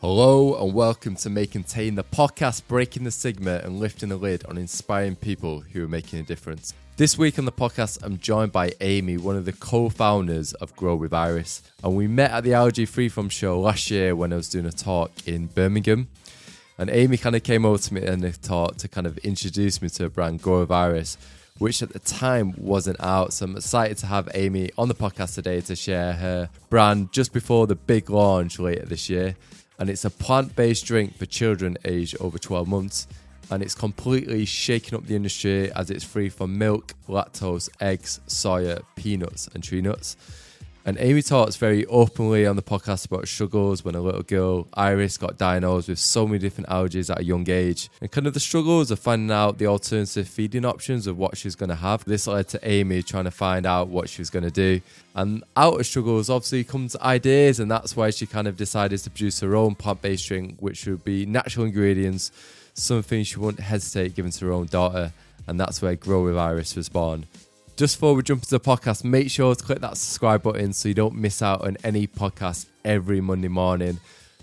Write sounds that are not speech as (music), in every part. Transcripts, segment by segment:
Hello and welcome to May Contain, the podcast breaking the stigma and lifting the lid on inspiring people who are making a difference. This week on the podcast, I'm joined by Amy, one of the co-founders of Grow with Iris, and we met at the Allergy Free From show last year when I was doing a talk in Birmingham. And Amy kind of came over to me in the talk to kind of introduce me to a brand, Grow with Iris, which at the time wasn't out. So I'm excited to have Amy on the podcast today to share her brand just before the big launch later this year and it's a plant based drink for children aged over 12 months. And it's completely shaking up the industry as it's free from milk, lactose, eggs, soya, peanuts, and tree nuts. And Amy talks very openly on the podcast about struggles when a little girl, Iris, got diagnosed with so many different allergies at a young age and kind of the struggles of finding out the alternative feeding options of what she's going to have. This led to Amy trying to find out what she was going to do. And out of struggles, obviously, comes ideas, and that's why she kind of decided to produce her own plant based drink, which would be natural ingredients, something she wouldn't hesitate giving to her own daughter. And that's where Grow with Iris was born. Just before we jump into the podcast, make sure to click that subscribe button so you don't miss out on any podcast every Monday morning.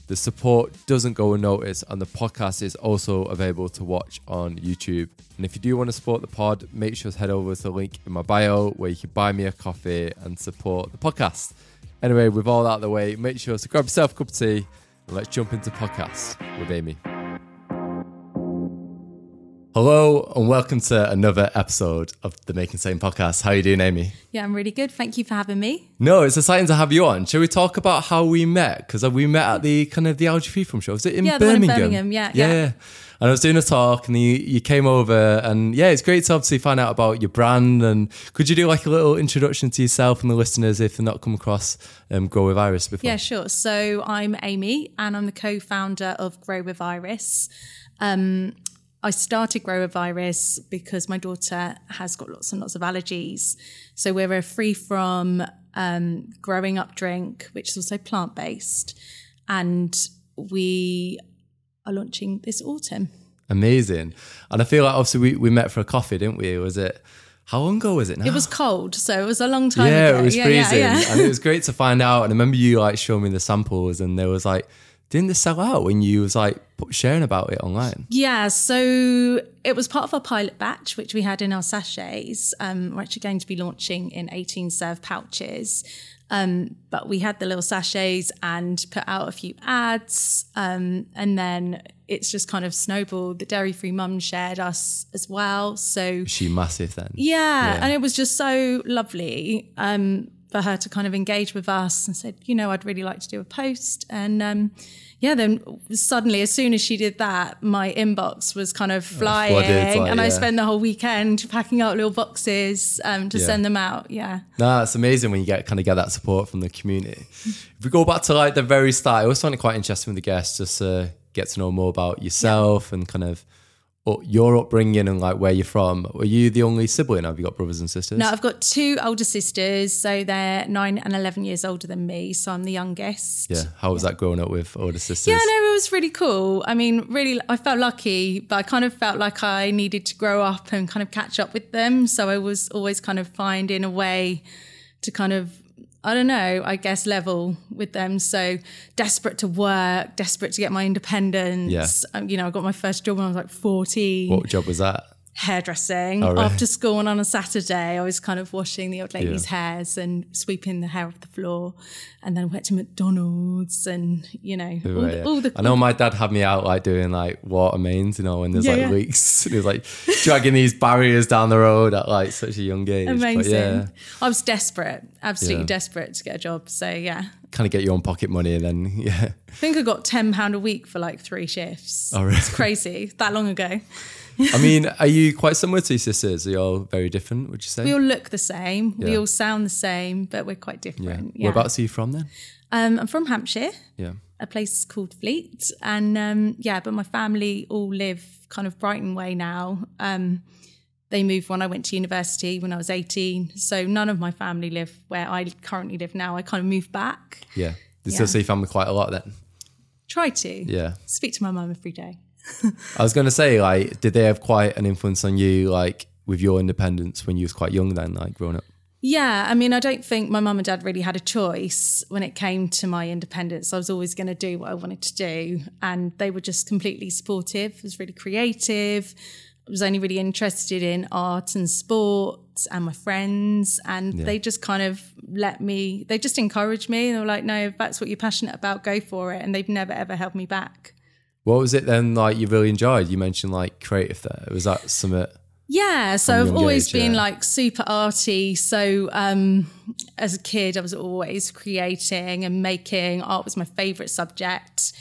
The support doesn't go unnoticed, and the podcast is also available to watch on YouTube. And if you do want to support the pod, make sure to head over to the link in my bio where you can buy me a coffee and support the podcast. Anyway, with all that out of the way, make sure to grab yourself a cup of tea and let's jump into podcast with Amy. Hello and welcome to another episode of the May Contain podcast. How are you doing, Amy? Yeah, I'm really good. Thank you for having me. No, it's exciting to have you on. Shall we talk about how we met? Because we met at the kind of the Allergy Free From show. Was it in Yeah, Birmingham? in Birmingham, yeah, yeah. yeah. And I was doing a talk, and you, you came over, and yeah, it's great to obviously find out about your brand. And could you do like a little introduction to yourself and the listeners if they've not come across um, Grow with Iris before? Yeah, sure. So I'm Amy and I'm the co founder of Grow with Iris. Um, I started Grow with Iris because my daughter has got lots and lots of allergies. So we're free from um, growing up drink, which is also plant based. And we are launching this autumn. Amazing. And I feel like obviously we, we met for a coffee, didn't we? Was it, how long ago was it now? It was cold, so it was a long time yeah, ago. it was freezing. Yeah, yeah. and it was great to find out. And I remember you like showing me the samples, and there was like, didn't this sell out when you was like sharing about it online? Yeah, so it was part of our pilot batch, which we had in our sachets. Um, we're actually going to be launching in 18 serve pouches. Um, but we had the little sachets and put out a few ads. Um, and then it's just kind of snowballed. The Dairy Free Mum shared us as well. So, she massive then? yeah, Yeah. and it was just so lovely um, for her to kind of engage with us and said, you know, I'd really like to do a post. And um, yeah, then suddenly, as soon as she did that, my inbox was kind of flying, flooded, like, and I spent the whole weekend packing out little boxes um, to Yeah. send them out. Yeah. No, it's amazing when you get kind of get that support from the community. if we go back to like the very start, I always find it quite interesting with the guests just to get to know more about yourself and kind of your upbringing and like where you're from. Were you the only sibling? Have you got brothers and sisters? No, I've got two older sisters, so they're nine and 11 years older than me, so I'm the youngest. Yeah. How was that growing up with older sisters? Yeah, no, it was really cool. I mean, really, I felt lucky, but I kind of felt like I needed to grow up and kind of catch up with them. So I was always kind of finding a way to kind of, I don't know, I guess level with them. So desperate to work, desperate to get my independence. Yeah. Um, you know, I got my first job when I was like 14 What job was that? Hairdressing Oh, really? after school and on a Saturday. I was kind of washing the old ladies' hairs and sweeping the hair off the floor, and then went to McDonald's and you know all, Right, the, yeah. all the I know my dad had me out like doing like water mains, you know, when there's Yeah, like yeah. leaks. And (laughs) he was like dragging these barriers down the road at like such a young age. But amazing. yeah, I was desperate, absolutely Yeah. desperate to get a job. So yeah, kind of get your own pocket money and then (laughs) yeah. I think I got ten pound a week for like three shifts. Oh, really? It's crazy. That long ago. (laughs) I mean, are you quite similar to your sisters? Are you all very different? Would you say? We all look the same. We all sound the same, but we're quite different. Yeah. Whereabouts are you from then? Um, I'm from Hampshire. Yeah. a place called Fleet. And um, yeah, but my family all live kind of Brighton way now. Um, they moved when I went to university when I was 18. So none of my family live where I currently live now. I kind of moved back. Yeah. You Yeah. still see family quite a lot then? Try to Yeah. speak to my mum every day. I was going to say, like, did they have quite an influence on you, like, with your independence when you was quite young then, like, growing up? Yeah, I mean, I don't think my mum and dad really had a choice when it came to my independence. I was always going to do what I wanted to do, and they were just completely supportive. It was really creative. I was only really interested in art and sport and my friends, and they just kind of let me. They just encouraged me. They were like, "No, if that's what you're passionate about, go for it." And they've never ever held me back. What was it then like you really enjoyed? You mentioned like creative there. Was that summit? Yeah, so I've always age, been yeah. like super arty. So um, as a kid, I was always creating and making. Art was my favorite subject,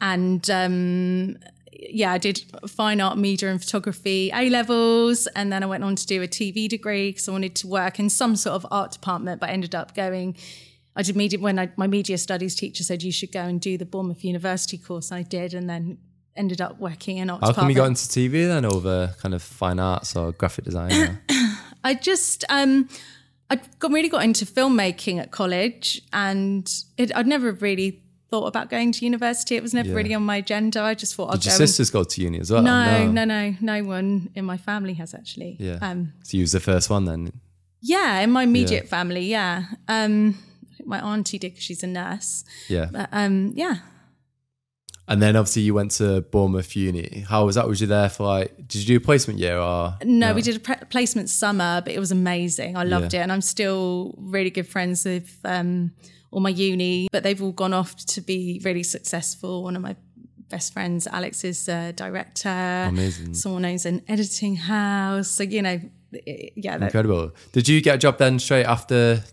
and um, yeah, I did fine art, media, and photography A levels, and then I went on to do a TV degree because I wanted to work in some sort of art department, but I ended up going. I did media when I, my media studies teacher said you should go and do the Bournemouth University course, I did, and then ended up working in art How come you got into TV then over kind of fine arts or graphic design? (coughs) I just um I got really got into filmmaking at college and it, I'd never really thought about going to university. It was never Yeah. really on my agenda. I just thought I'd Did your go. and- sisters go to uni as well? no, no, no, no one in my family has actually. Yeah. Um, So you was the first one then? yeah, in my immediate family, yeah. Um, my auntie did 'cause she's a nurse. Yeah. But, um, yeah. And then obviously you went to Bournemouth Uni. How was that? Was you there for like, did you do a placement year or? No, we did a pre- placement summer, but it was amazing. I loved Yeah. it, and I'm still really good friends with um, all my uni. But they've all gone off to be really successful. One of my best friends, Alex, is a director. Amazing. Someone owns an editing house. So you know, yeah, Incredible. Did you get a job then straight after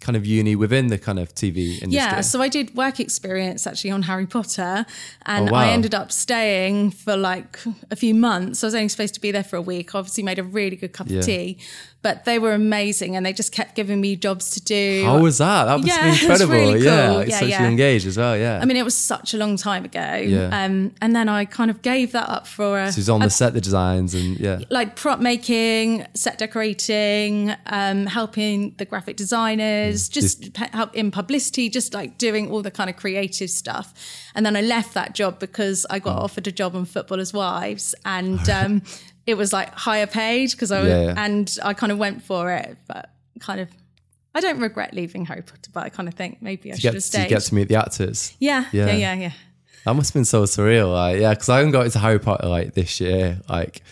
kind of uni within the kind of TV industry? Yeah, so I did work experience actually on Harry Potter, and Oh, wow. I ended up staying for like a few months. I was only supposed to be there for a week. Obviously, made a really good cup Yeah. of tea, but they were amazing, and they just kept giving me jobs to do. How was that? That must Yeah, (laughs) was incredible. really Yeah, cool. Yeah, such yeah. a young age as well. Yeah. I mean, it was such a long time ago, Yeah. um, and then I kind of gave that up for a, so he's on the set, the designs, and yeah. like prop making, set decorating, um, helping the graphic designers, just pe- help in publicity, just like doing all the kind of creative stuff. And then I left that job because I got offered a job on Footballers' Wives, and (laughs) um, it was like higher paid because I was, Yeah, and I kind of went for it, but kind of. I don't regret leaving Harry Potter, but I kind of think maybe I should get, have to, stayed. you get to meet the actors. yeah, Yeah. yeah, yeah, yeah. That must have been so surreal. Like, yeah, because I haven't got into Harry Potter like this year. Like,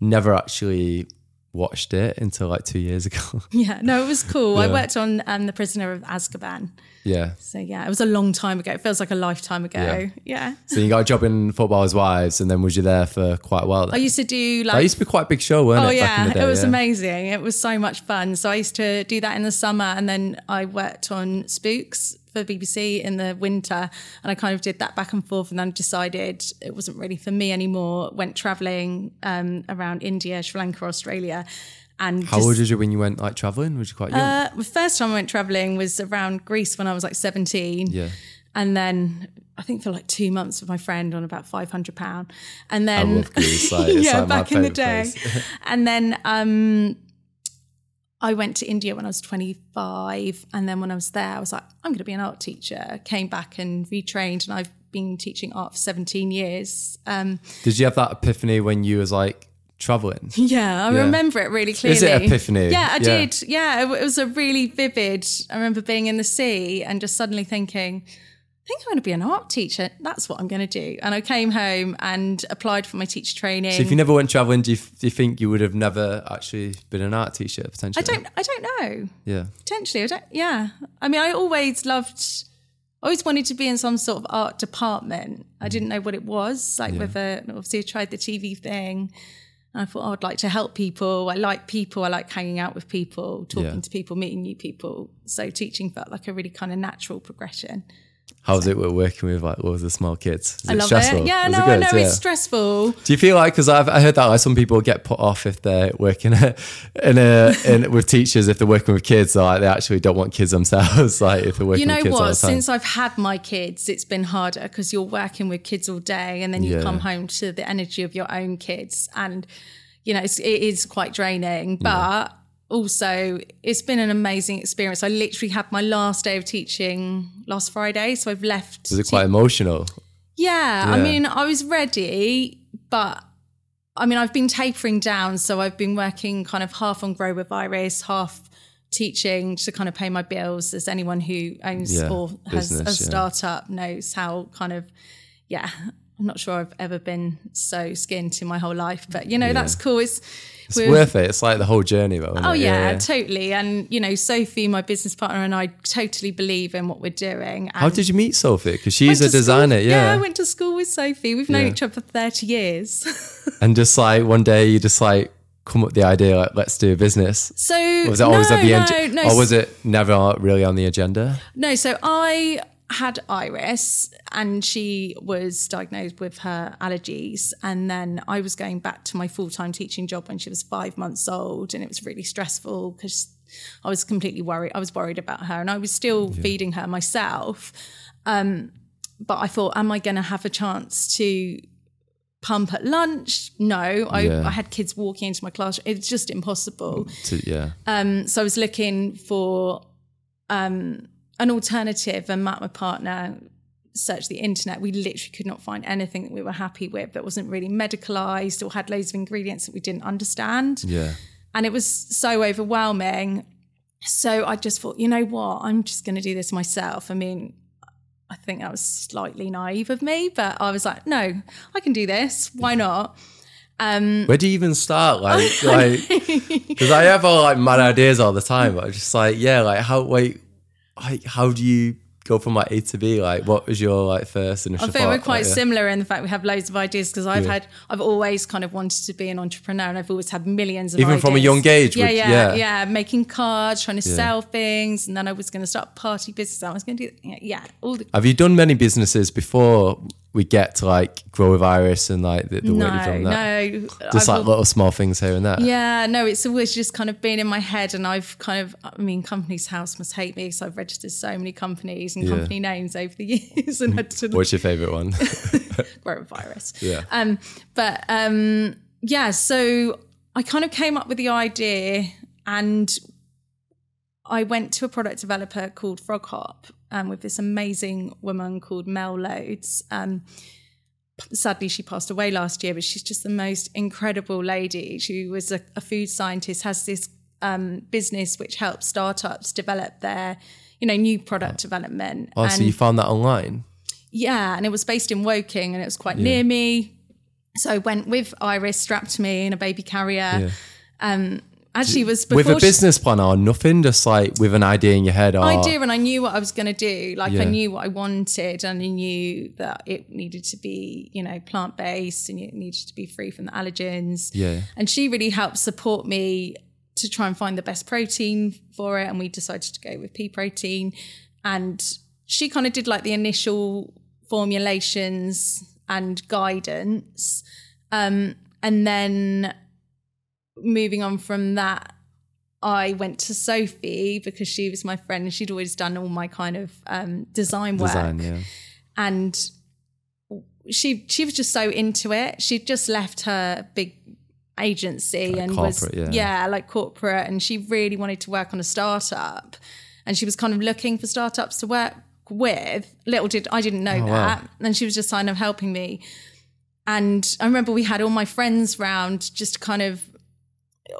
never actually watched it until like two years ago. (laughs) Yeah, no, it was cool. I worked on um, The Prisoner of Azkaban. yeah. So yeah, it was a long time ago. It feels like a lifetime ago. Yeah. Yeah. So you got a job in Footballers' Wives, and then was you there for quite a while? I used to do That like used to be quite a big show, weren't Oh it? back yeah, day, it was yeah. amazing. It was so much fun. So I used to do that in the summer, and then I worked on Spooks for BBC in the winter, and I kind of did that back and forth. And then decided it wasn't really for me anymore. Went traveling um, around India, Sri Lanka, Australia, and How just, old was you when you went like traveling? Was you quite young? uh, the first time I went traveling was around Greece when I was like seventeen. yeah. and then I think for like two months with my friend on about five hundred pound, and then Greece. Like, (laughs) yeah, like back in the day, (laughs) and then um, I went to India when I was twenty five, and then when I was there, I was like, I'm going to be an art teacher. Came back and retrained, and I've been teaching art for seventeen years. Um, Did you have that epiphany when you was like traveling? (laughs) yeah, I Yeah. remember it really clearly. Is it epiphany? Yeah, I Yeah. did. Yeah, it, it was a really vivid. I remember being in the sea and just suddenly thinking, I think I'm going to be an art teacher. That's what I'm going to do. And I came home and applied for my teacher training. So if you never went traveling, do you, do you think you would have never actually been an art teacher potentially? I don't. I don't know. Yeah. Potentially, I don't. Yeah. I mean, I always loved. I always wanted to be in some sort of art department. I didn't know what it was. Like whether obviously I tried the TV thing. I thought oh, I'd like to help people. I like people. I like hanging out with people, talking Yeah. to people, meeting new people. So teaching felt like a really kind of natural progression. How was it with working with like loads of small kids? Is I it love stressful? it. Yeah, Was no, it I good? know Yeah. it's stressful. Do you feel like because I've I heard that like some people get put off if they're working (laughs) in a in with teachers if they're working with kids like they actually don't want kids themselves (laughs) like if they're working You know with kids all what? the time. Since I've had my kids, it's been harder because you're working with kids all day, and then you Yeah. come home to the energy of your own kids, and you know it's, it is quite draining. But also, it's been an amazing experience. I literally had my last day of teaching last Friday, so I've left. Was it te- quite emotional? yeah, I mean, I was ready, but I mean, I've been tapering down. So I've been working kind of half on Grow with Iris, half teaching to kind of pay my bills as anyone who owns Yeah, or has business, a yeah. startup knows how kind of yeah i'm not sure i've ever been so skinned in my whole life but you know that's cool it's, It's worth it. It's like the whole journey, though. Oh it? yeah, totally. And you know, Sophie, my business partner, and I totally believe in what we're doing. How did you meet Sophie? Because she's a to school- designer, yeah. I went to school with Sophie. We've known Yeah. each other for thirty years. (laughs) and just like one day you just like come up with the idea like let's do a business. so Was it always no, at the no, end? no, or was it never really on the agenda? No, so I had Iris and she was diagnosed with her allergies. And then I was going back to my full time teaching job when she was five months old. And it was really stressful because I was completely worried. I was worried about her and I was still feeding her myself. Um, but I thought, am I going to have a chance to pump at lunch? No, I, Yeah. I had kids walking into my classroom. It's just impossible. To, yeah. Um, so I was looking for um, an alternative and Matt, my partner, searched the internet. We literally could not find anything that we were happy with that wasn't really medicalized or had loads of ingredients that we didn't understand. Yeah. And it was so overwhelming. So I just thought, you know what? I'm just going to do this myself. I mean, I think that was slightly naive of me, but I was like, no, I can do this. Why not? Um, Where do you even start? Like, like, (laughs) because I have all like mad ideas all the time. But I'm just like, yeah, like how wait, like how do you go from like A to B? Like, what was your like first initial? I think we're quite Like, yeah. similar in the fact we have loads of ideas because I've Yeah. had, I've always kind of wanted to be an entrepreneur and I've always had millions of Even ideas. from a young age, Yeah, would- yeah, yeah. yeah, Making cards, trying to sell things, and then I was going to start party business. I was going to do, yeah, yeah, all the. Have you done many businesses before we get to like grow with Iris and like the, the No, work you've done that? no, Just I've like little small things here and there. Yeah, no, it's always just kind of been in my head, and I've kind of, I mean, Companies House must hate me, so I've registered so many companies and Yeah. company names over the (laughs) years, and had to What's your favorite one? (laughs) coronavirus. (laughs) Yeah. Um, but um, yeah, so I kind of came up with the idea, and I went to a product developer called Frog Hop um, with this amazing woman called Mel Loads. Um, sadly, she passed away last year, but she's just the most incredible lady. She was a, a food scientist, has this um, business which helps startups develop their, you know, new product development. oh, so you found that online? Yeah, and it was based in Woking, and it was quite near me. So I went with Iris strapped me in a baby carrier. Um, actually, was before with a she- business plan or nothing, just like with an idea in your head. Or, idea, and I knew what I was going to do. Like Yeah. I knew what I wanted, and I knew that it needed to be, you know, plant based, and it needed to be free from the allergens. Yeah. And she really helped support me to try and find the best protein for it, and we decided to go with pea protein. And she kind of did like the initial formulations and guidance, um, and then moving on from that I went to Sophie because she was my friend and she'd always done all my kind of um, design work. Design, yeah. And she she was just so into it. She'd just left her big agency Like and was corporate, yeah. like corporate and she really wanted to work on a startup. And she was kind of looking for startups to work with. Little did I didn't know Oh, wow. that. And she was just kind of helping me. And I remember we had all my friends round just kind of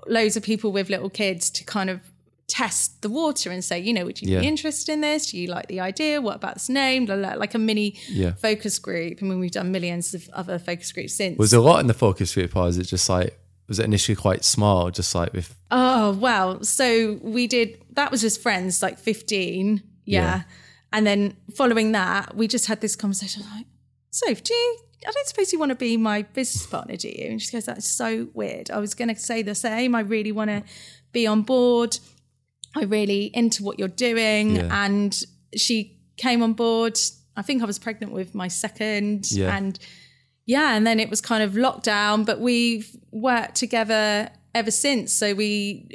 loads of people with little kids to kind of test the water and say, you know, would you Yeah. be interested in this? Do you like the idea? What about this name? Blah, blah, like a mini Yeah. focus group. I mean, we've done millions of other focus groups since. Was there a lot in the focus group, or is it just like was it initially quite small, just like with Oh, well. So we did, that was just friends, like 15. Yeah. Yeah. And then following that, we just had this conversation like, so do you, I don't suppose you want to be my business partner, do you? And she goes, that's so weird. I was going to say the same. I really want to be on board. I really into what you're doing. Yeah. And she came on board. I think I was pregnant with my second. Yeah. And yeah, and then it was kind of lockdown, but we've worked together ever since. So we,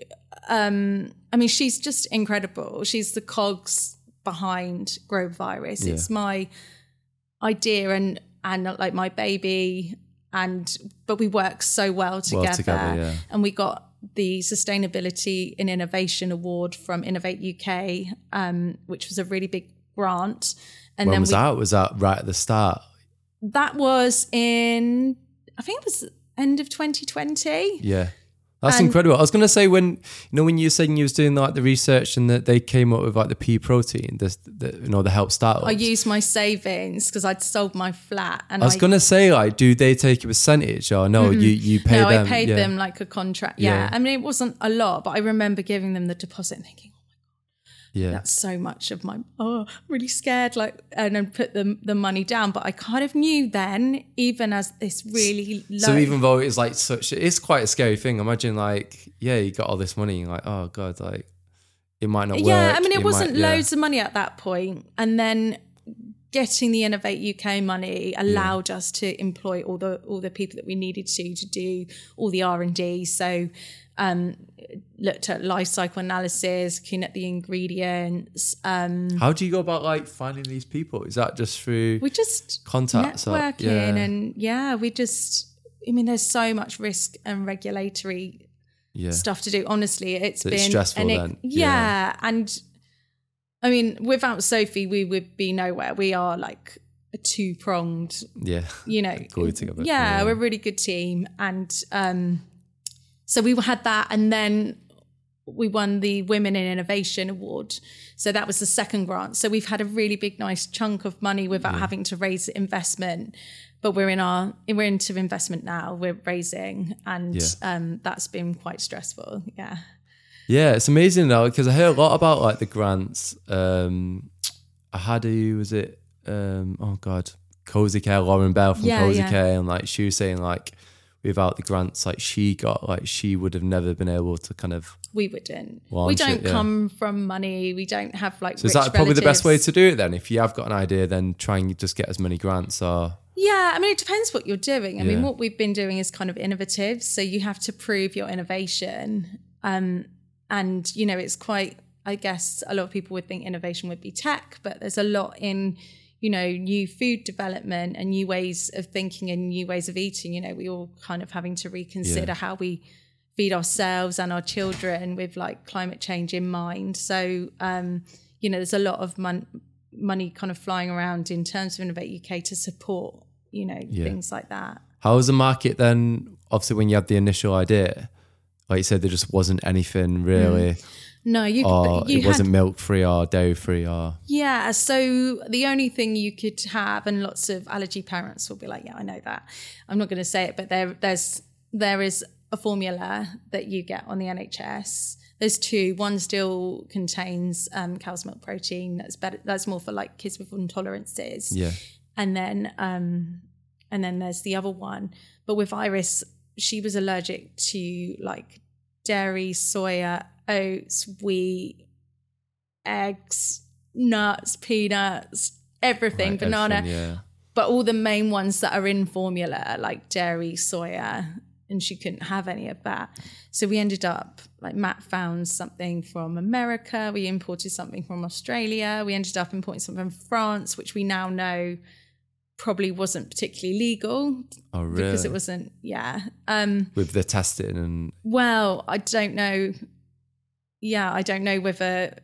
um, I mean, she's just incredible. She's the cogs behind Grow with Iris. Yeah. It's my idea and and like my baby, and but we work so well together. together, yeah. And we got the Sustainability and Innovation Award from Innovate UK, um, which was a really big grant. And when then was we, that? Was that right at the start? that was in, I think it was end of 2020. Yeah. That's And- incredible. I was gonna say when you know when you were saying you was doing like the research and that they came up with like the pea protein, the, the you know the help startups. I used my savings because I'd sold my flat, and I was gonna say like, do they take a percentage or no? Mm-hmm. You you pay no, them. I paid yeah. them like a contract. Yeah. Yeah. I mean, it wasn't a lot, but I remember giving them the deposit and thinking, Yeah, that's so much of my oh I'm really scared like and then put the the money down but I kind of knew then even as this really low So even though it's like such, it's quite a scary thing. Imagine like, yeah, you got all this money, and like, oh god, like it might not work. yeah I mean it, might- wasn't yeah. loads of money at that point and then getting the Innovate UK money allowed us to employ all the all the people that we needed to to do all the R and D so um looked at life cycle analysis looking at the ingredients um How do you go about like finding these people? Is that just through we just contacts? or- networking yeah. and yeah we just i mean there's so much risk and regulatory yeah. stuff to do honestly it's So been it's stressful then, yeah. yeah. and i mean without sophie we would be nowhere. We are like a two-pronged Yeah. you know Glue together, yeah, yeah. we're a really good team. And um so we had that and then we won the women in innovation award. So that was the second grant. So we've had a really big nice chunk of money without having to raise investment. But we're in our we're into investment now. We're raising and Yeah. um that's been quite stressful. Yeah Yeah, it's amazing though because I hear a lot about like the grants. Um, I had a was it um, oh god, Cozy Care, Lauren Bell from Yeah, Cozy yeah. Care, and like she was saying like without the grants, like she got like she would have never been able to kind of. we wouldn't we don't it, yeah. come from money we don't have like So is that probably the best way to do it then? If you have got an idea, then try and just get as many grants or Yeah, I mean, it depends what you're doing. I mean, what we've been doing is kind of innovative. So you have to prove your innovation. Um, and, you know, it's quite, I guess a lot of people would think innovation would be tech, but there's a lot in, you know, new food development and new ways of thinking and new ways of eating. You know, we all kind of having to reconsider how we feed ourselves and our children with like climate change in mind. So, um, you know, there's a lot of mon- money kind of flying around in terms of Innovate UK to support, you know, things like that. how was the market then? Obviously, when you had the initial idea, like you said, there just wasn't anything really, No, you, or you it had, wasn't milk free or dairy free or yeah. So the only thing you could have, and lots of allergy parents will be like, yeah, I know that. I'm not going to say it, but there, there's, there is a formula that you get on the NHS. There's two. One still contains um, cow's milk protein. That's better. That's more for like kids with intolerances. yeah, and then um and then there's the other one but with iris she was allergic to like dairy soya oats wheat eggs nuts peanuts everything Right, banana. everything, yeah. but all the main ones that are in formula like dairy soya and she couldn't have any of that. So we ended up like matt found something from america. We imported something from australia. We ended up importing something from france which we now know probably wasn't particularly legal Oh, really? because it wasn't yeah um with the testing and well i don't know yeah i don't know whether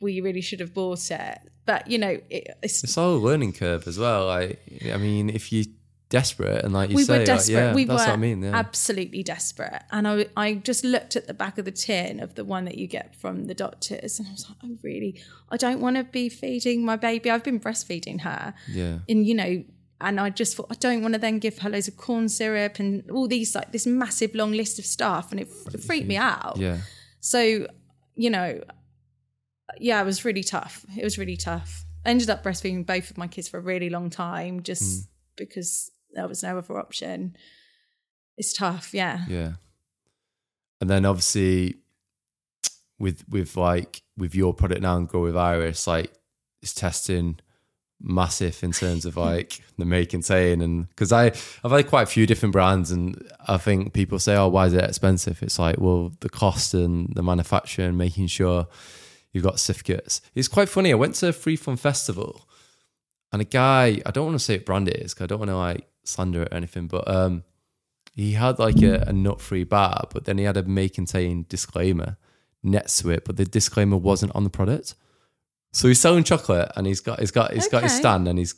we really should have bought it but you know it, it's it's all a learning curve as well. Like, I mean, if you're desperate and like you we say, were like, desperate. yeah, we that's were what I mean. Yeah, absolutely desperate. And I, I just looked at the back of the tin of the one that you get from the doctors, and I was like, oh, really? I don't want to be feeding my baby. I've been breastfeeding her, yeah, and you know. And I just thought I don't want to then give her loads of corn syrup and all these like this massive long list of stuff, and it, it freaked me out. yeah. So, you know, yeah, it was really tough. It was really tough. I ended up breastfeeding both of my kids for a really long time just mm. because there was no other option. It's tough, yeah. Yeah. And then obviously with with like with your product now and Grow with Iris, like it's testing massive in terms of (laughs) like the make and saying and because I I've had quite a few different brands and I think people say, Oh, why is it expensive? It's like, well, the cost and the manufacturing, making sure you've got certificates. It's quite funny. I went to a Free From Festival and a guy, I don't want to say what brand it is because I don't want to like slander it or anything, but um he had like a, a nut free bar, but then he had a may contain disclaimer next to it, but the disclaimer wasn't on the product. So he's selling chocolate and he's got he's got he's got his Okay. stand and he's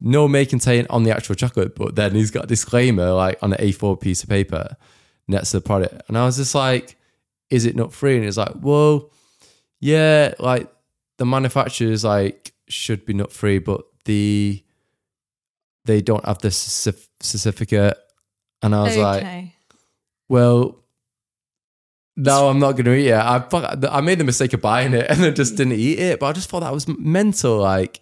no may contain on the actual chocolate, but then he's got a disclaimer like on an A4 piece of paper next to the product. And I was just like, is it nut free? And he's like, well, yeah, like the manufacturers like should be nut free, but the they don't have the certificate. And I was like, well, no, I'm not going to eat it. I I made the mistake of buying it (laughs) and then just didn't eat it. But I just thought that was mental. Like,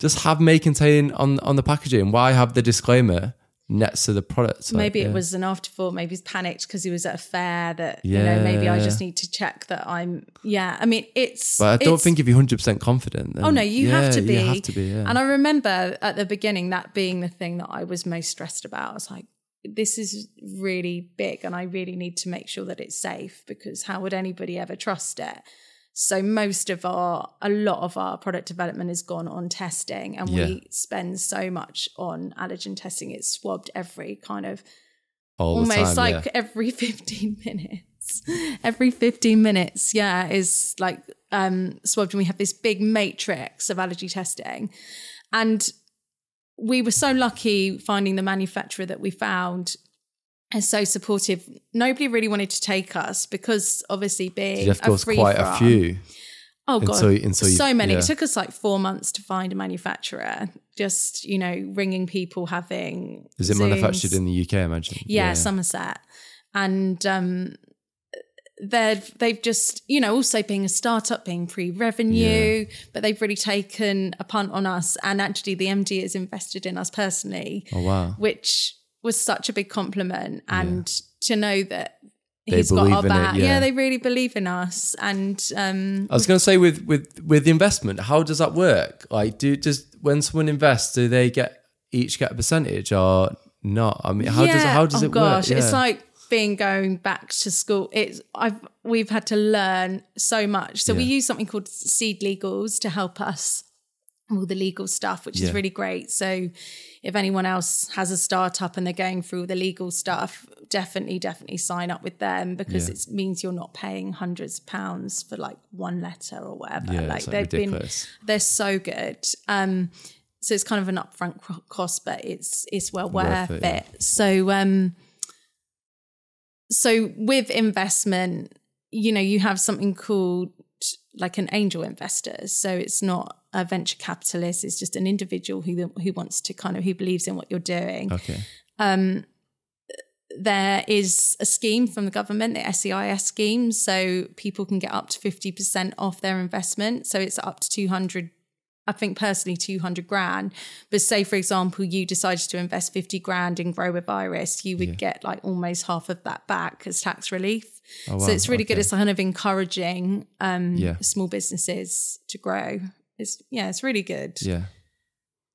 just have may contain on on the packaging. Why have the disclaimer next to the product? Maybe yeah. it was an afterthought. Maybe he's panicked because he was at a fair. That you know, maybe I just need to check that I'm. Yeah, I mean, it's. But I don't think if you're hundred percent confident. Then, Oh no, you yeah, have to be. You have to be. Yeah. And I remember at the beginning that being the thing that I was most stressed about. I was like, this is really big and I really need to make sure that it's safe because how would anybody ever trust it? So most of our a lot of our product development has gone on testing and Yeah. we spend so much on allergen testing. It's swabbed every kind of All almost time, like yeah. every (laughs) 15 minutes every 15 minutes yeah is like um swabbed and we have this big matrix of allergy testing and we were so lucky finding the manufacturer that we found is so supportive nobody really wanted to take us because obviously being you have to a to quite a few. Oh god, until- until you- so many. yeah. It took us like four months to find a manufacturer. Just you know, ringing people, having Is it Zooms. manufactured in the UK? I imagine. yeah, Somerset, and um, they've they've just you know also being a startup, being pre-revenue, but they've really taken a punt on us, and actually the MD has invested in us personally, Oh wow. which was such a big compliment, and to know that. They He's got our in it, back. yeah. yeah, they really believe in us, and um, I was going to say with with with the investment, how does that work? Like, do does when someone invests, do they get each get a percentage or not? I mean, how does it, how does oh it gosh, work? It's Yeah. like being going back to school. It's I've we've had to learn so much. So we use something called SeedLegals to help us all the legal stuff, which Yeah. is really great. So if anyone else has a startup and they're going through the legal stuff, definitely, definitely sign up with them because Yeah. it means you're not paying hundreds of pounds for like one letter or whatever. Yeah, like like, they've been they're so good. Um, so it's kind of an upfront cost, but it's it's well Worth worth, it, it. yeah. So um, so with investment, you know, you have something called like an angel investor. So it's not a venture capitalist; it's just an individual who who wants to kind of who believes in what you're doing. Okay. Um, there is a scheme from the government, the SEIS scheme, so people can get up to fifty percent off their investment. So it's up to two hundred. I think personally 200 grand. But say, for example, you decided to invest 50 grand in Grow with Iris, you would get like almost half of that back as tax relief. Oh, So it's really good. It's kind of encouraging um, Yeah. small businesses to grow. It's yeah, it's really good. Yeah.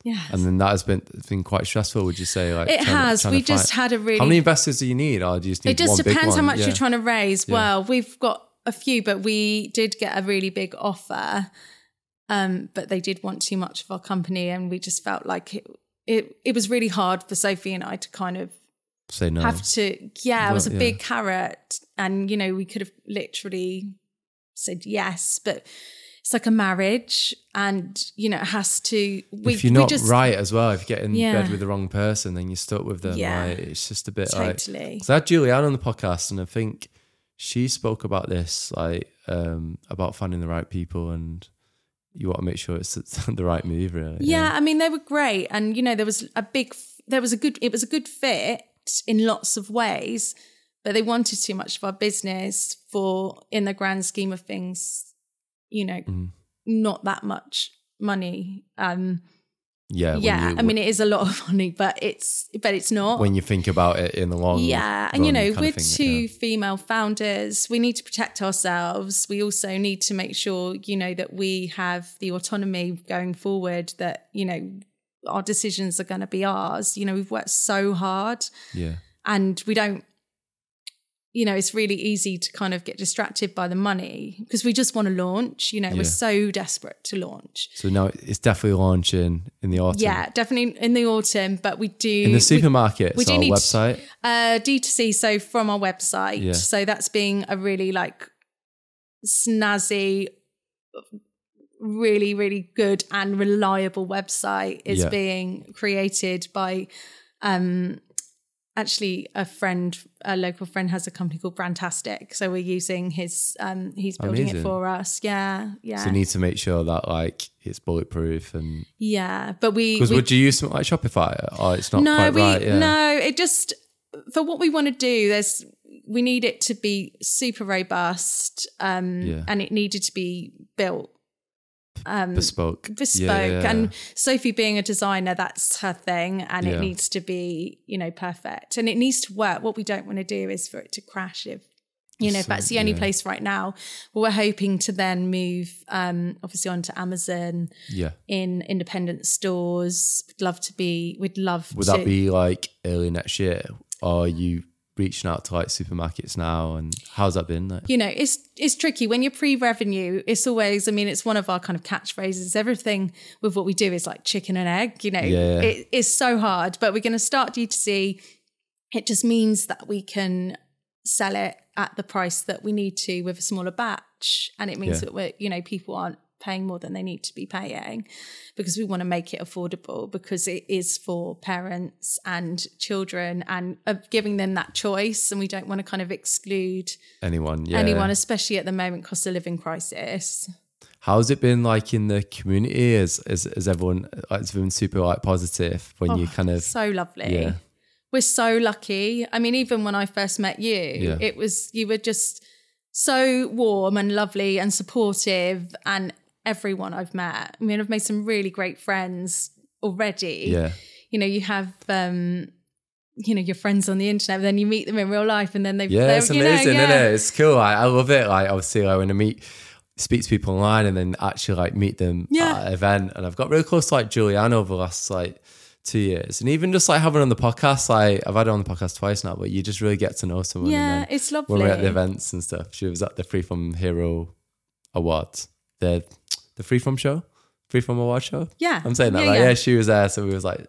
Yeah. And then that has been been quite stressful. Would you say? Like It trying has. trying We just had a really How many investors do you need? Or do you just need It just depends how much Yeah. you're trying to raise. Well, we've got a few, but we did get a really big offer. Um, but they did want too much of our company, and we just felt like it. It, it was really hard for Sophie and I to kind of say no. have to. Yeah, it was a yeah. big carrot, and you know we could have literally said yes, but it's like a marriage, and you know it has to. We, if you're not just, right as well, if you get in Yeah. bed with the wrong person, then you're stuck with them. Yeah. Like, it's just a bit like. totally. So I had Julianne on the podcast, and I think she spoke about this, like um, about finding the right people, and you want to make sure it's (laughs) the right move, really. Yeah, I mean they were great, and you know there was a big, there was a good, it was a good fit in lots of ways, but they wanted too much of our business for, in the grand scheme of things, you know, Mm-hmm. not that much money. Um, yeah, yeah, you- I mean it is a lot of (laughs) money, but it's but it's not. when you think about it in the long, yeah, and you know, we're thing, two yeah. female founders. We need to protect ourselves. We also need to make sure, you know, that we have the autonomy going forward. That you know, our decisions are going to be ours. You know, we've worked so hard, yeah, and we don't. You know, it's really easy to kind of get distracted by the money because we just want to launch. You know, Yeah. we're so desperate to launch. So now it's definitely launching in the autumn. Yeah, definitely in the autumn, but we do in the we- supermarket, we do so need to- website. Uh, D2C, so from our website. Yeah. So that's being a really like snazzy, really, really good and reliable website is Yeah. being created by um, actually a friend, a local friend, has a company called Brandtastic, so we're using his. Um, he's building Amazing. it for us. Yeah, yeah, So you need to make sure that like it's bulletproof and yeah. But we, because would you use something like Shopify? Or it's not no, quite we right. Yeah. no. It just for what we want to do. There's we need it to be super robust, um, Yeah. and it needed to be built bespoke. bespoke Yeah, and sophie being a designer that's her thing and Yeah. it needs to be you know perfect and it needs to work what we don't want to do is for it to crash if you know if that's the only yeah. place right now we're hoping to then move um obviously onto amazon yeah. in independent stores we'd love to be we'd love Would to that be like early next year? Are you reaching out to like supermarkets now? And how's that been? Like, you know it's it's tricky when you're pre-revenue it's always i mean it's one of our kind of catchphrases everything with what we do is like chicken and egg you know Yeah. it is so hard but we're going to start d2c it just means that we can sell it at the price that we need to with a smaller batch and it means Yeah. that we're you know people aren't paying more than they need to be paying because we want to make it affordable because it is for parents and children and of giving them that choice and we don't want to kind of exclude anyone? Yeah. anyone, especially at the moment cost of living crisis. How's it been like in the community? Is is, is everyone uh, it's been super like positive when you oh, kind of So lovely. Yeah. We're so lucky. I mean, even when I first met you, Yeah. it was you were just so warm and lovely and supportive and everyone I've met. I mean, I've made some really great friends already. yeah You know, you have um you know your friends on the internet, but then you meet them in real life, and then they yeah it's you know, amazing yeah. isn't it it's cool like, I love it like obviously like when I meet speak to people online and then actually like meet them Yeah. at an event and I've got really close to like Julianne over the last like two years and even just like having on the podcast like I've had her on the podcast twice now but you just really get to know someone Yeah, it's lovely. when we're at the events and stuff she was at the Free From Hero Awards the the Free From show Free From Award show Yeah. I'm saying that Yeah, like yeah. yeah she was there so we was like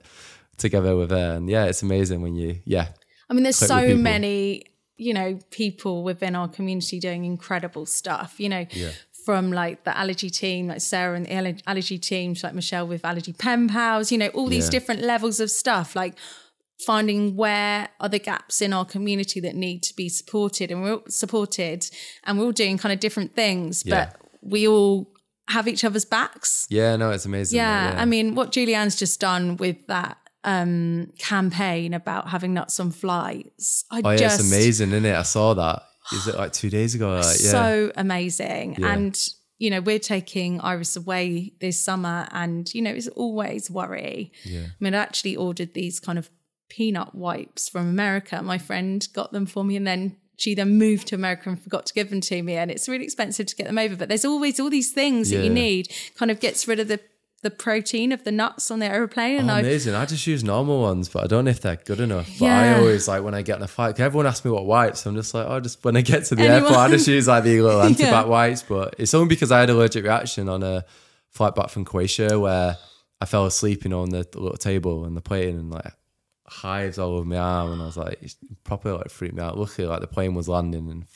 together with her and yeah it's amazing when you yeah I mean, there's so many, you know, people within our community doing incredible stuff. You know, from like the allergy team, like Sarah and the allergy team, like Michelle with allergy pen pals. You know, all these Yeah. different levels of stuff. Like finding where are the gaps in our community that need to be supported, and we're all supported, and we're all doing kind of different things, Yeah. but we all have each other's backs. yeah no it's amazing Yeah, I mean, what Julianne's just done with that um campaign about having nuts on flights, I Oh yeah, just it's amazing, isn't it? I saw that. Is it like two days ago? Like, yeah. so amazing. Yeah. And you know, we're taking Iris away this summer, and you know, it's always worry. Yeah. I mean, I actually ordered these kind of peanut wipes from America. My friend got them for me, and then she then moved to America and forgot to give them to me. And it's really expensive to get them over. But there's always all these things that you need. Kind of gets rid of the the protein of the nuts on the aeroplane. And Oh, amazing. I just use normal ones, but I don't know if they're good enough. But Yeah. I always like when I get in a fight, everyone asks me what wipes. I'm just like, oh, just when I get to the Anyone- airport, I just use like the little antibac (laughs) Yeah. wipes. But it's only because I had an allergic reaction on a flight back from Croatia where I fell asleep, you know, on the little table and the plane and like hives all over my arm. And I was like, it's properly like freaked me out. Luckily, like the plane was landing in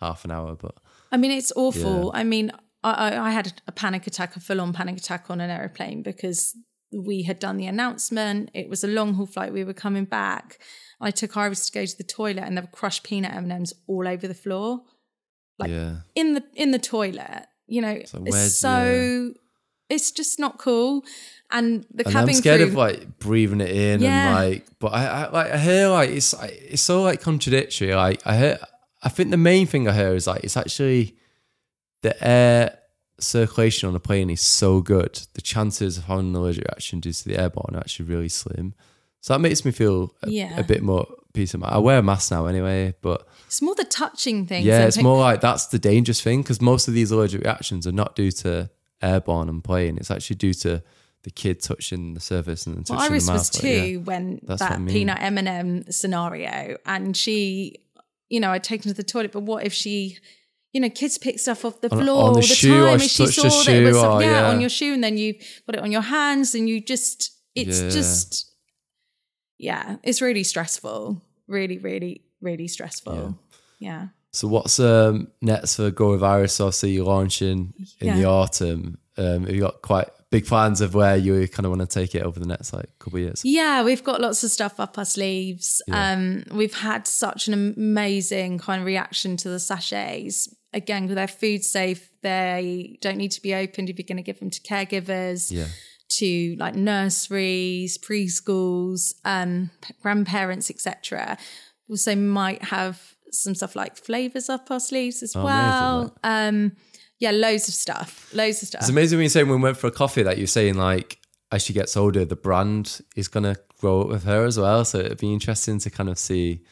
half an hour, but I mean, it's awful. I mean, I, I, had a panic attack, a full on panic attack on an aeroplane because we had done the announcement. It was a long haul flight. We were coming back. I took Iris to go to the toilet, and there were crushed peanut M M's all over the floor, Like, yeah. in the in the toilet. You know, So it's so it's just not cool. And the and cabin I'm scared crew, of like breathing it in Yeah. and like, but I, I like I hear like it's it's so like contradictory. Like I hear, I think the main thing I hear is like it's actually the air circulation on a plane is so good. The chances of having an allergic reaction due to the airborne are actually really slim. So that makes me feel a, Yeah. a bit more peace of mind. I wear a mask now anyway, but it's more the touching things. yeah, it's more like that's the dangerous thing because most of these allergic reactions are not due to airborne and playing. It's actually due to the kid touching the surface and then touching Well, Iris the mouth. was like, two yeah. when that I mean. peanut M and M scenario, and she, you know, I'd taken her to the toilet. But what if she, you know, kids pick stuff off the On- floor on all the the shoe, time, and she saw the that it was shoe, yeah, yeah. on your shoe, and then you put it on your hands, and you just, it's Yeah. just, yeah, it's really stressful, really, really, really stressful. Yeah. So what's um, next for Grow with Iris? Obviously, you're launching in the autumn. Um, have you got quite big plans of where you kind of want to take it over the next like couple of years? Yeah, we've got lots of stuff up our sleeves. Yeah. Um, we've had such an amazing kind of reaction to the sachets. Again, they're food safe. They don't need to be opened if you're going to give them to caregivers, Yeah. to like nurseries, preschools, um, grandparents, etc. Also, might have some stuff like flavors up our sleeves as Oh, amazing, well. Um, yeah, loads of stuff. Loads of stuff. It's amazing when you're saying when we went for a coffee that you're saying like as she gets older, the brand is gonna grow up with her as well. So it'd be interesting to kind of see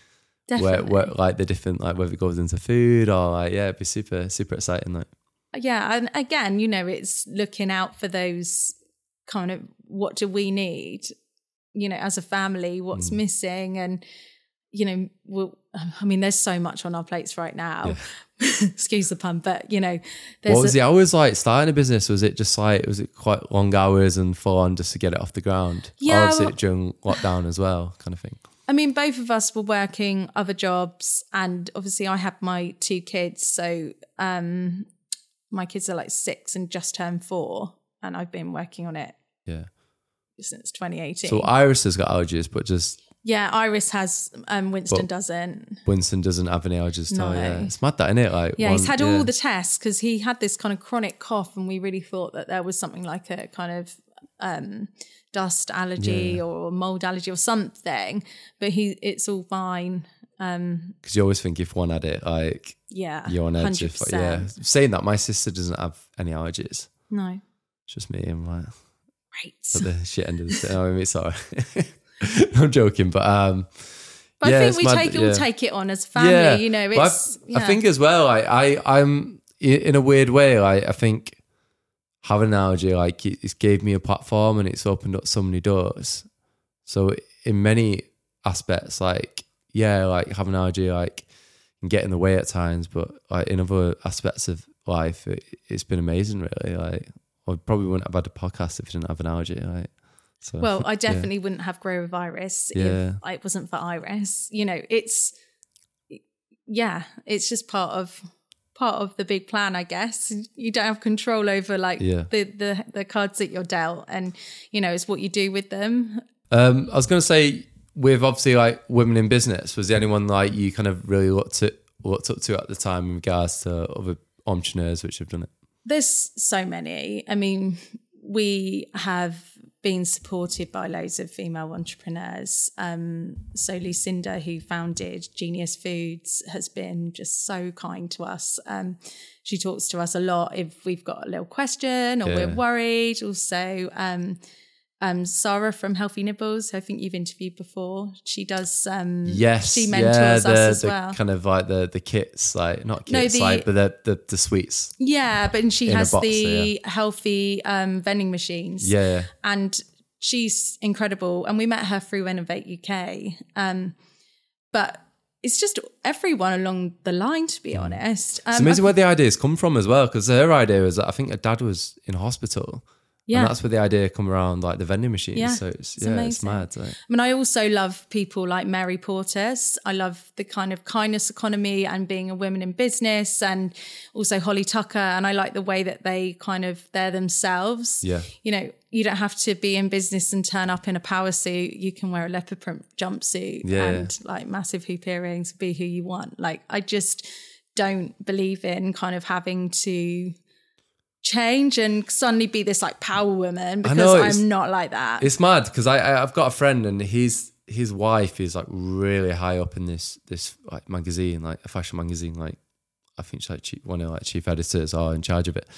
where, Definitely. where like the different like whether it goes into food or like yeah, it'd be super super exciting. Like yeah and again you know it's looking out for those kind of what do we need you know as a family what's missing and you know we'll, i mean there's so much on our plates right now (laughs) excuse the pun but you know there's what was a- the hours like starting a business? Was it just like was it quite long hours and full on just to get it off the ground? Yeah, or was well- it during lockdown as well, kind of thing? I mean, both of us were working other jobs, and obviously, I have my two kids. So, um, my kids are like six and just turned four, and I've been working on it Yeah. since 2018. So Iris has got allergies, but just yeah, Iris has, um, Winston But- doesn't. Winston doesn't have any allergies. No. Yeah. It's mad that, isn't it? Like Yeah, he's one- had yeah. all the tests because he had this kind of chronic cough, and we really thought that there was something like a kind of um, dust allergy or mold allergy or something. But he, it's all fine. Um, because you always think if one had it, like yeah, you're on edge. If, yeah, saying that, my sister doesn't have any allergies. No, It's just me. and my great. at the shit end of the stick. I mean, sorry, (laughs) (laughs) I'm joking, but um, But yeah, I think we take yeah. all take it on as a family. You know, But I- it's. I, think as well. Like I, I'm in a weird way. Like I think having an allergy, like it, it's gave me a platform and it's opened up so many doors. So in many aspects, like yeah, like having an allergy, like can get in the way at times, but like in other aspects of life, it, it's been amazing. Really, like I probably wouldn't have had a podcast if I didn't have an allergy. Like so. Well, I yeah. definitely wouldn't have Grow with Iris Yeah. if it wasn't for Iris. You know, it's yeah, it's just part of part of the big plan, I guess. You don't have control over like Yeah. the, the the cards that you're dealt, and you know, it's what you do with them. Um, I was going to say, with obviously like women in business, was there anyone like you kind of really looked at looked up to at the time in regards to other entrepreneurs which have done it? There's so many. I mean, we have been supported by loads of female entrepreneurs. Um, so Lucinda, who founded Genius Foods, has been just so kind to us. Um, she talks to us a lot if we've got a little question or Yeah. we're worried. Also, um, um, Sarah from Healthy Nibbles, who I think you've interviewed before. She does. Um, Yes, she mentors yeah, us the, as the well. kind of like the the kits, like not No, kits, the- like but the, the the sweets. Yeah, but and she has box, the healthy um, vending machines. Yeah, yeah. and she's incredible. And we met her through Innovate UK. Um, but it's just everyone along the line, to be honest. Um, It's amazing where the ideas come from as well. Because her idea was that I think her dad was in hospital. Yeah. And that's where the idea come around, like the vending machines. Yeah, So it's, it's yeah, it's amazing. mad. Like, I mean, I also love people like Mary Portas. I love the kind of kindness economy and being a woman in business, and also Holly Tucker. And I like the way that they kind of they're themselves. Yeah. You know, you don't have to be in business and turn up in a power suit. You can wear a leopard print jumpsuit Yeah. and like massive hoop earrings, be who you want. Like, I just don't believe in kind of having to change and suddenly be this like power woman because know, I'm not like that. It's mad because I, I I've got a friend and he's his wife is like really high up in this this like magazine, like a fashion magazine. Like I think she's like chief, one of like chief editors are in charge of it.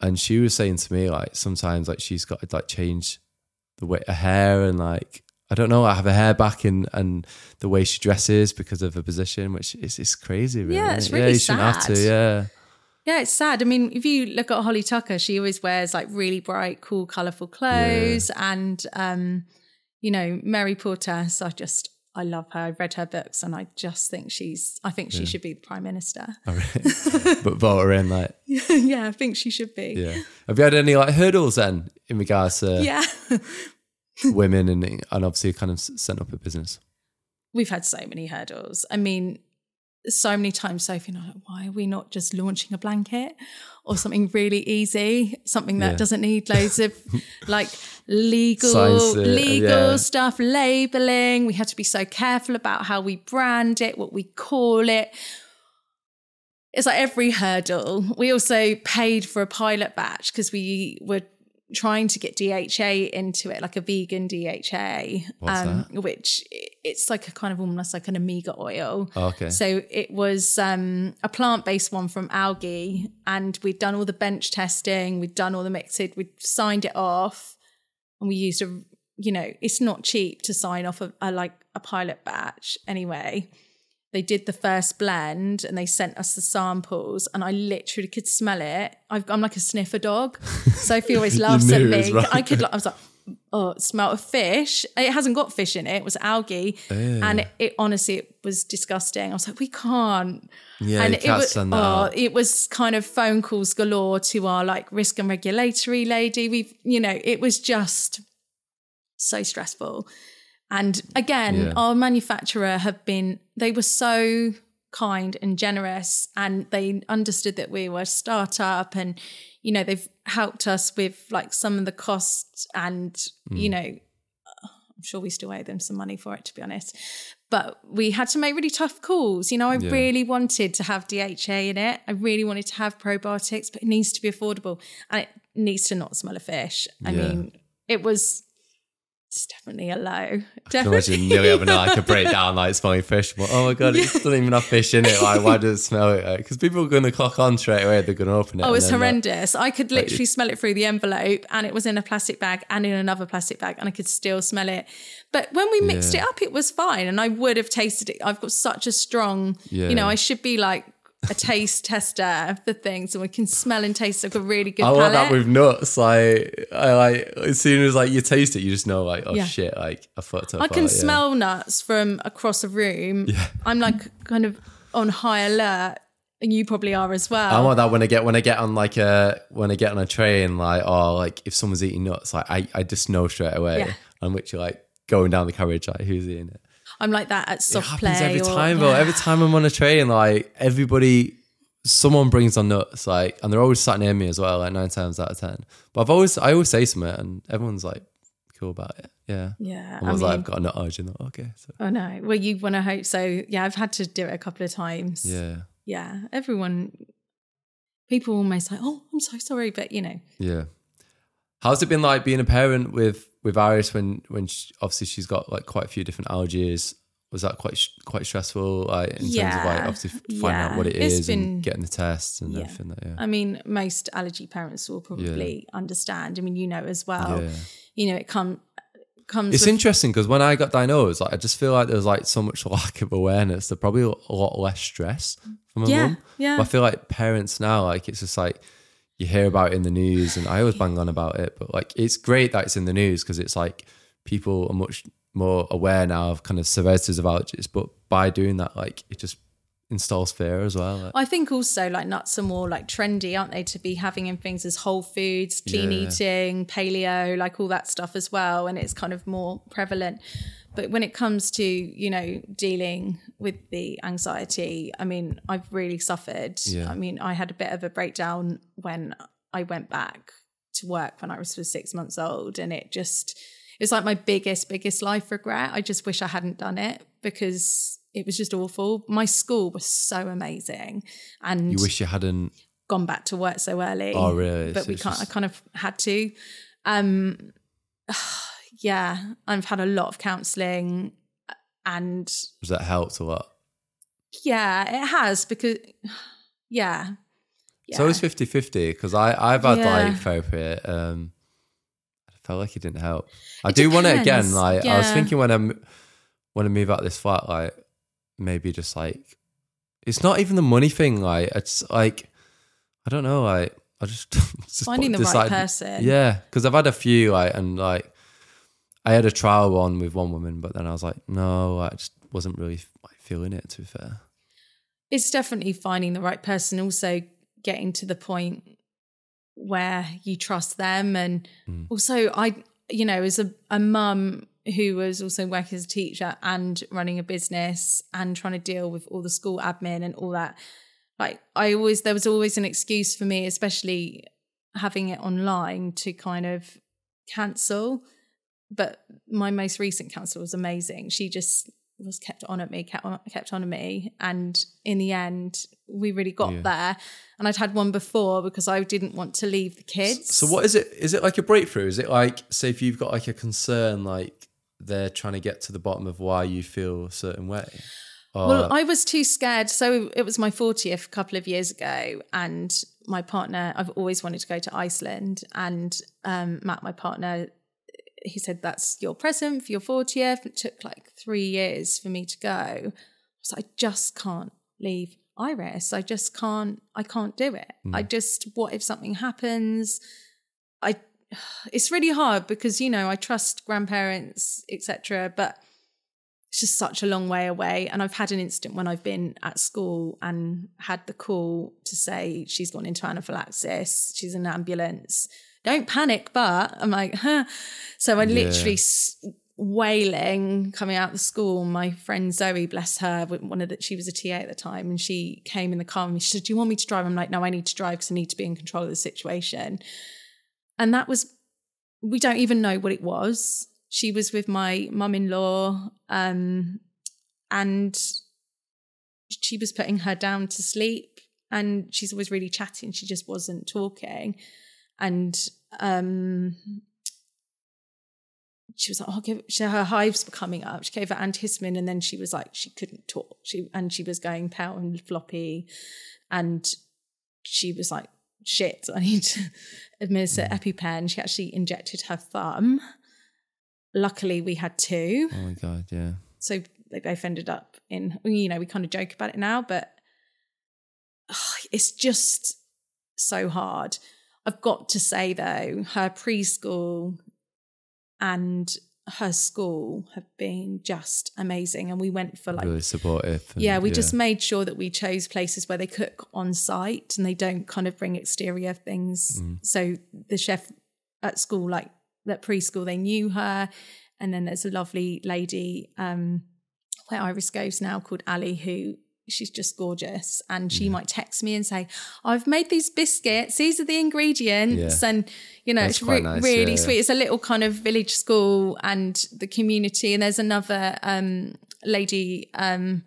And she was saying to me like sometimes like she's got to like change the way her hair and like I don't know, I have her hair back and and the way she dresses because of her position, which is it's crazy. Really. Yeah, it's really you shouldn't have to. sad. Yeah, Yeah, it's sad. I mean, if you look at Holly Tucker, she always wears like really bright, cool, colorful clothes. And, um, you know, Mary Portas, I just, I love her. I've read her books and I just think she's, I think she should be the prime minister. (laughs) but vote her in like (laughs) yeah, I think she should be. yeah. Have you had any like hurdles then in regards to Yeah. (laughs) women and and obviously kind of set up a business. We've had so many hurdles. I mean, so many times, Sophie and I, like, why are we not just launching a blanket or something really easy, something that Yeah. doesn't need loads of (laughs) like legal Science, uh, legal yeah. stuff, labeling. We had to be so careful about how we brand it, what we call it. It's like every hurdle. We also paid for a pilot batch because we were trying to get DHA into it, like a vegan DHA, um, which it's like a kind of almost like an omega oil. Oh, okay. So it was um, a plant based one from algae, and we'd done all the bench testing, we'd done all the mixed, we'd signed it off, and we used a, you know, it's not cheap to sign off a, a like a pilot batch anyway. They did the first blend and they sent us the samples, and I literally could smell it. I've, I'm like a sniffer dog. (laughs) Sophie always laughs at knew it was me. right. I could, I was like, oh, it smelled of fish. It hasn't got fish in it. It was algae, and it, it honestly it was disgusting. I was like, we can't. Yeah, and it was, oh, it was kind of phone calls galore to our like risk and regulatory lady. We've, you know, it was just so stressful. And again, Yeah. our manufacturer have been, they were so kind and generous and they understood that we were a startup and, you know, they've helped us with like some of the costs and, Hmm. you know, I'm sure we still owe them some money for it, to be honest. But we had to make really tough calls. You know, I Yeah. really wanted to have DHA in it. I really wanted to have probiotics, but it needs to be affordable and it needs to not smell of fish. I Yeah. mean, it was it's definitely a low. Definitely. I can imagine nearly having (laughs) like a breakdown, like smelling fish. But, oh my god, it doesn't even have fish in it. Like, why does it smell it? Because people are going to clock on straight away. They're going to open it. Oh, it's like, uh, horrendous. I could literally smell it through the envelope and it was in a plastic bag and in another plastic bag and I could still smell it. But when we mixed Yeah. it up, it was fine and I would have tasted it. I've got such a strong, you know, I should be like a taste tester for things and we can smell and taste like a really good I palate. want that with nuts. Like, I like as soon as like you taste it, you just know like, oh Yeah. shit, like I fucked up. I can like, yeah. smell nuts from across a room. Yeah. I'm like kind of on high alert and you probably are as well. I want that when I get when I get on like a when I get on a train, like or like if someone's eating nuts, like I, I just know straight away. Yeah. I'm literally like going down the carriage, like who's eating it. I'm like that at soft It happens play. every or- time, though. yeah. Every time I'm on a train, like everybody, someone brings on nuts, like, and they're always sat near me as well, like nine times out of ten. But I've always, I always say something, and everyone's like cool about it. Yeah. Yeah, I was like, I've got a nut allergy. and, Okay. So Oh no. Well, you want to hope so. Yeah, I've had to do it a couple of times. yeah, Yeah. Everyone, people almost like, oh, I'm so sorry, but you know, yeah. How's it been like being a parent with with Iris when when she, obviously she's got like quite a few different allergies? Was that quite quite stressful? Like in terms of like Yeah, obviously finding out yeah. what it It's is been- and getting the tests and Yeah. everything. That yeah. I mean, most allergy parents will probably understand. I mean, you know as well. Yeah. You know, it come comes. It's with, interesting because when I got diagnosed, like I just feel like there's like so much (laughs) lack of awareness. There's probably a lot less stress from a Yeah, mum. yeah. But I feel like parents now, like it's just like you hear about in the news, and I always bang on about it. But like it's great that it's in the news because it's like people are much more aware now of kind of severities of allergies. But by doing that, like it just installs fear as well. Like, I think also like nuts are more like trendy, aren't they? To be having in things as whole foods, clean Yeah. eating, paleo, like all that stuff as well. And it's kind of more prevalent. But when it comes to, you know, dealing with the anxiety, I mean, I've really suffered. Yeah. I mean, I had a bit of a breakdown when I went back to work when I was six months old. And it just, it was like my biggest, biggest life regret. I just wish I hadn't done it because it was just awful. My school was so amazing. And you wish you hadn't. gone back to work so early. Oh, really? But So we can't. just- I kind of had to. Um, (sighs) yeah, I've had a lot of counselling, and Has that helped a lot? yeah, it has because (sighs) yeah, yeah. So it's 50 50 because I I've had Yeah. like therapy. Um, I felt like it didn't help. I It do want it again. depends. Like I was thinking when I'm when I move out this flat, like maybe just like it's not even the money thing. Like it's like I don't know. Like I just, (laughs) just Finding the right person. Yeah, because I've had a few like and like I had a trial one with one woman, but then I was like, no, I just wasn't really like, feeling it. To be fair, it's definitely finding the right person. Also, getting to the point where you trust them, and Mm. also, I, you know, as a, a mum, who was also working as a teacher and running a business and trying to deal with all the school admin and all that. Like I always there was always an excuse for me, especially having it online to kind of cancel. But my most recent counsellor was amazing. She just was kept on at me, kept on, kept on at me, and in the end, we really got Yeah. there. And I'd had one before because I didn't want to leave the kids. So what is it? Is it like a breakthrough? Is it like say if you've got like a concern, like they're trying to get to the bottom of why you feel a certain way? Or, Well, I was too scared. So it was my 40th a couple of years ago, and my partner, I've always wanted to go to Iceland. And um, Matt, my partner, he said, That's your present for your 40th. It took like three years for me to go. I was like, I just can't leave Iris. I just can't, I can't do it. I mm. just, what if something happens? I, it's really hard because, you know, I trust grandparents, etc. But it's just such a long way away. And I've had an instant when I've been at school and had the call to say she's gone into anaphylaxis, she's in an ambulance. Don't panic, but I'm like, huh. So I'm literally wailing coming out of the school. My friend Zoe, bless her, one of the, she was a TA at the time, and she came in the car and she said, "Do you want me to drive?" I'm like, "No, I need to drive because I need to be in control of the situation." And that was, we don't even know what it was. She was with my mum-in-law, um, and she was putting her down to sleep. And she's always really chatty, and she just wasn't talking. And um, she was like, "Oh, give." She, her hives were coming up. She gave her antihistamine, and then she was like, she couldn't talk. She and she was going pale and floppy, and she was like, "Shit, (laughs) I need to administer EpiPen." She actually injected her thumb. Luckily, we had two, oh my god, yeah. so they both ended up in. You know, we kind of joke about it now, but oh, it's just so hard. I've got to say though, her preschool and her school have been just amazing, and we went for like really supportive. yeah, we just made sure that we chose places where they cook on site and they don't kind of bring exterior things. So the chef at school, like at preschool, they knew her. And then there's a lovely lady um, where Iris goes now called Ali, who she's just gorgeous. And she might text me and say, I've made these biscuits. These are the ingredients. Yeah. And, you know, That's it's re- nice, really yeah. sweet. It's a little kind of village school and the community. And there's another um, lady, um,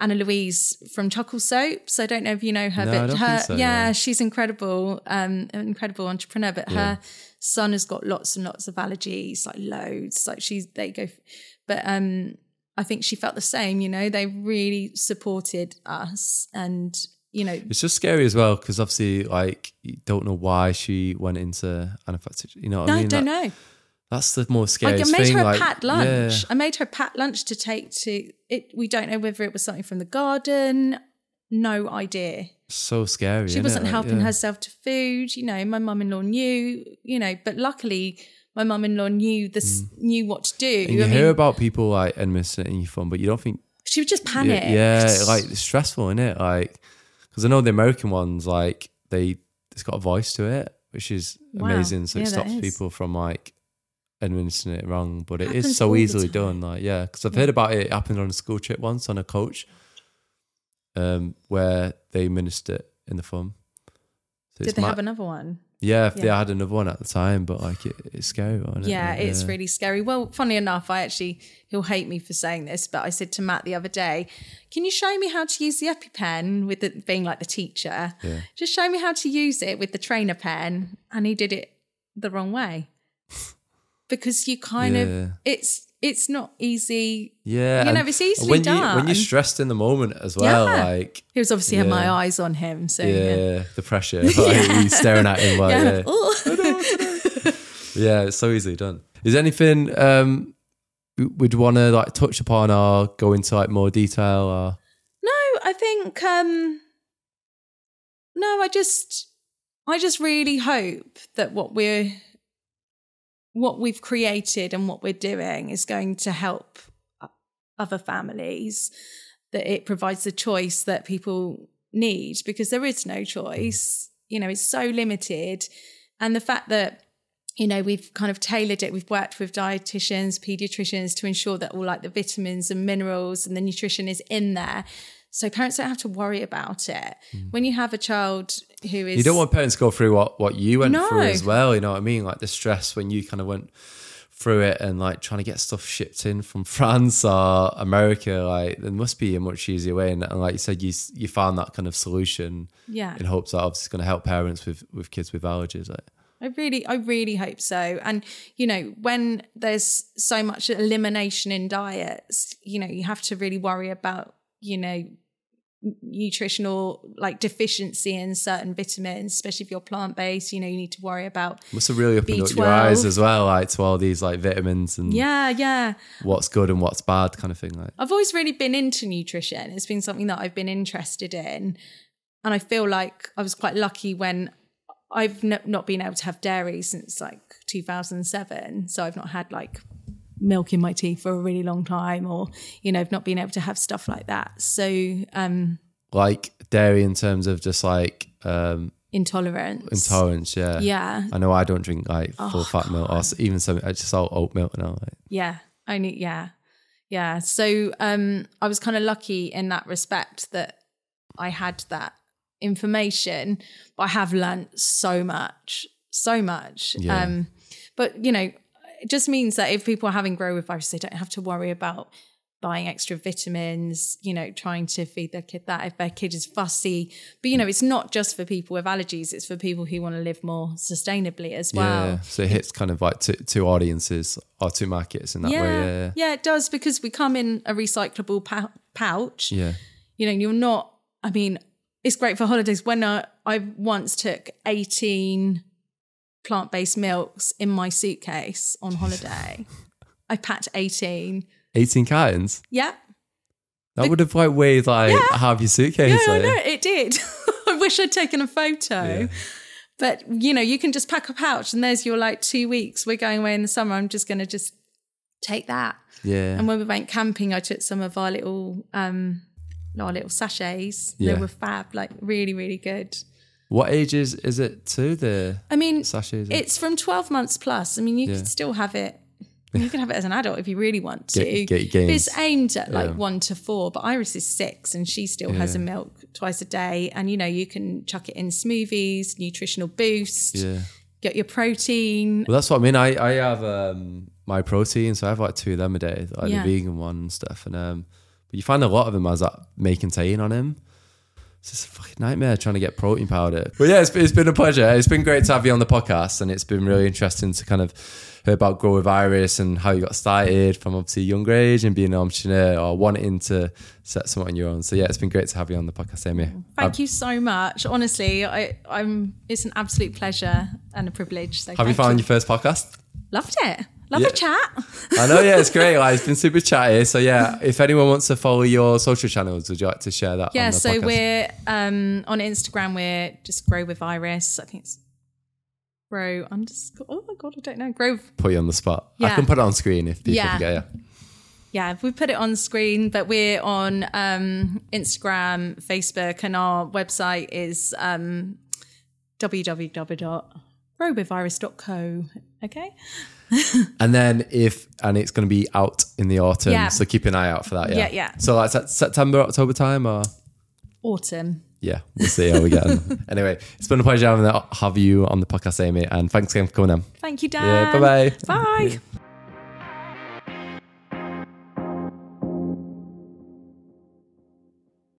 Anna Louise from Chuckle Soaps. I don't know if you know her, No, but her, so, yeah, no. she's incredible, um, an incredible entrepreneur. But her son has got lots and lots of allergies, like loads. Like she's, they go, but um, I think she felt the same. You know, they really supported us, and you know, It's just scary as well because obviously, like, you don't know why she went into anaphylaxis. You know what no, I mean? don't know. That's the more scary Like, I made thing. her a like, pat lunch. yeah. I made her a pat lunch to take to it. We don't know whether it was something from the garden. No idea. so scary. She wasn't Like, helping yeah. herself to food. You know, my mum-in-law knew. You know, but luckily, my mum-in-law knew this, knew what to do. Mm. And you I hear mean, about people like administering your phone, but you don't think she was just yeah, panicked. yeah, like it's stressful, isn't it? Like, because I know the American ones, like they, it's got a voice to it, which is Wow. amazing. So Yeah, it stops people from like administering it wrong. But it Happens is so easily done. Like, yeah, because I've heard about it. It happened on a school trip once on a coach, um, where they administered in the thumb. So Did they have another one? Yeah, if they Yeah. had another one at the time, but like it, it's scary, it? Yeah, it's really scary. Well, funny enough, I actually he'll hate me for saying this, but I said to Matt the other day, "Can you show me how to use the EpiPen with the, being like the teacher? Yeah. Just show me how to use it with the trainer pen." And he did it the wrong way (laughs) because you kind of it's it's not easy. Yeah, You know, it's easily when You, when you're stressed in the moment as well, Yeah. like He was obviously had my eyes on him, so yeah, yeah. the pressure, (laughs) like you staring at him, like, Yeah. yeah, Oh. yeah, it's so easily done. Is there anything um we'd want to like touch upon or go into like more detail or No, I think um no, I just I just really hope that what we're what we've created and what we're doing is going to help other families that it provides the choice that people need because there is no choice you know it's so limited and the fact that you know, we've kind of tailored it. We've worked with dietitians, pediatricians to ensure that all like the vitamins and minerals and the nutrition is in there. So parents don't have to worry about it. When you have a child who is Mm. You don't want parents to go through what, what you went No. through as well. You know what I mean? Like the stress when you kind of went through it and like trying to get stuff shipped in from (laughs) France or America. Like there must be a much easier way. And, and like you said, you you found that kind of solution yeah. in hopes that obviously it's going to help parents with with kids with allergies. Like I really, I really hope so. And you know, when there's so much elimination in diets, you know, you have to really worry about, you know, nutritional like deficiency in certain vitamins, especially if you're plant based. You know, you need to worry about. must have really opened up your B12. eyes as well, like to all these like vitamins and Yeah, yeah. what's good and what's bad kind of thing. Like I've always really been into nutrition. It's been something that I've been interested in. And I feel like I was quite lucky when I've n- not been able to have dairy since like 2007. So I've not had like milk in my tea for a really long time or, you know, I've not been able to have stuff like that. So, um, like dairy in terms of just like um intolerance. intolerance. Yeah, Yeah. I know I don't drink like full fat milk or even some. I just all oat milk now. Like. Yeah, only yeah, yeah. So um, I was kind of lucky in that respect that I had that information, but I have learnt so much, so much. Yeah. Um, but you know, it just means that if people are having Grow with Iris, they don't have to worry about buying extra vitamins, you know, trying to feed their kid that if their kid is fussy. But you know, it's not just for people with allergies, it's for people who want to live more sustainably as well. Yeah, so it hits kind of like two, two audiences or two markets in that yeah, way. Yeah, yeah, it does because we come in a recyclable pou- pouch. yeah, You know, you're not. I mean, it's great for holidays. When I, I once took 18 plant-based milks in my suitcase on holiday, (laughs) I packed 18. eighteen cartons. Yeah, That would have like weighed like half your suitcase. no, no, it did. (laughs) I wish I'd taken a photo. Yeah. But you know, you can just pack a pouch, and there's your like two weeks. We're going away in the summer. I'm just going to just take that. Yeah, And when we went camping, I took some of our little um our little sachets. Yeah. They were fab, like really, really good. What ages is it to the I mean, sachets? it's from 12 months plus. I mean, you Yeah. can still have it. (laughs) You can have it as an adult if you really want to. Get- get it's aimed at like Yeah. one to four. But Iris is six and she still has a milk twice a day. And you know, you can chuck it in smoothies, nutritional boost, yeah. get your protein. Well, that's what I mean. I I have um my protein, so I have like two of them a day, like Yeah. the vegan one and stuff. And um, but you find a lot of them has that may contain on him. It's just a fucking nightmare trying to get protein powder. But yeah, it's, it's been a pleasure. It's been great to have you on the podcast, and it's been really interesting to kind of hear about Grow with Iris and how you got started from obviously a younger age and being an entrepreneur or wanting to set something on your own. So yeah, it's been great to have you on the podcast, Amy. Thank you so much. Honestly, I, I'm. It's an absolute pleasure and a privilege. So Have you found your first podcast? Loved it. Love Yeah. a chat. I know, yeah, it's great. Like, it's been super chatty. So yeah, if anyone wants to follow your social channels, would you like to share that? Yeah, on the so podcast? we're um, on Instagram. We're just grow with Iris. I think it's grow underscore. Oh my god, I don't know. Grow. put you on the spot. I can put it on screen if people Yeah. can get you. Yeah, we put it on screen, but we're on um, Instagram, Facebook, and our website is um, www.growwithiris.co. Okay. (laughs) And then if and it's going to be out in the autumn, Yeah. so keep an eye out for that. Yeah, Yeah, yeah. So like Sep- September, October time, or Autumn. yeah, we'll see how we get on. (laughs) anyway, it's been a pleasure having have you on the podcast, Amy, and thanks again for coming on. Thank you, Dan. Yeah, bye-bye. Bye. (laughs)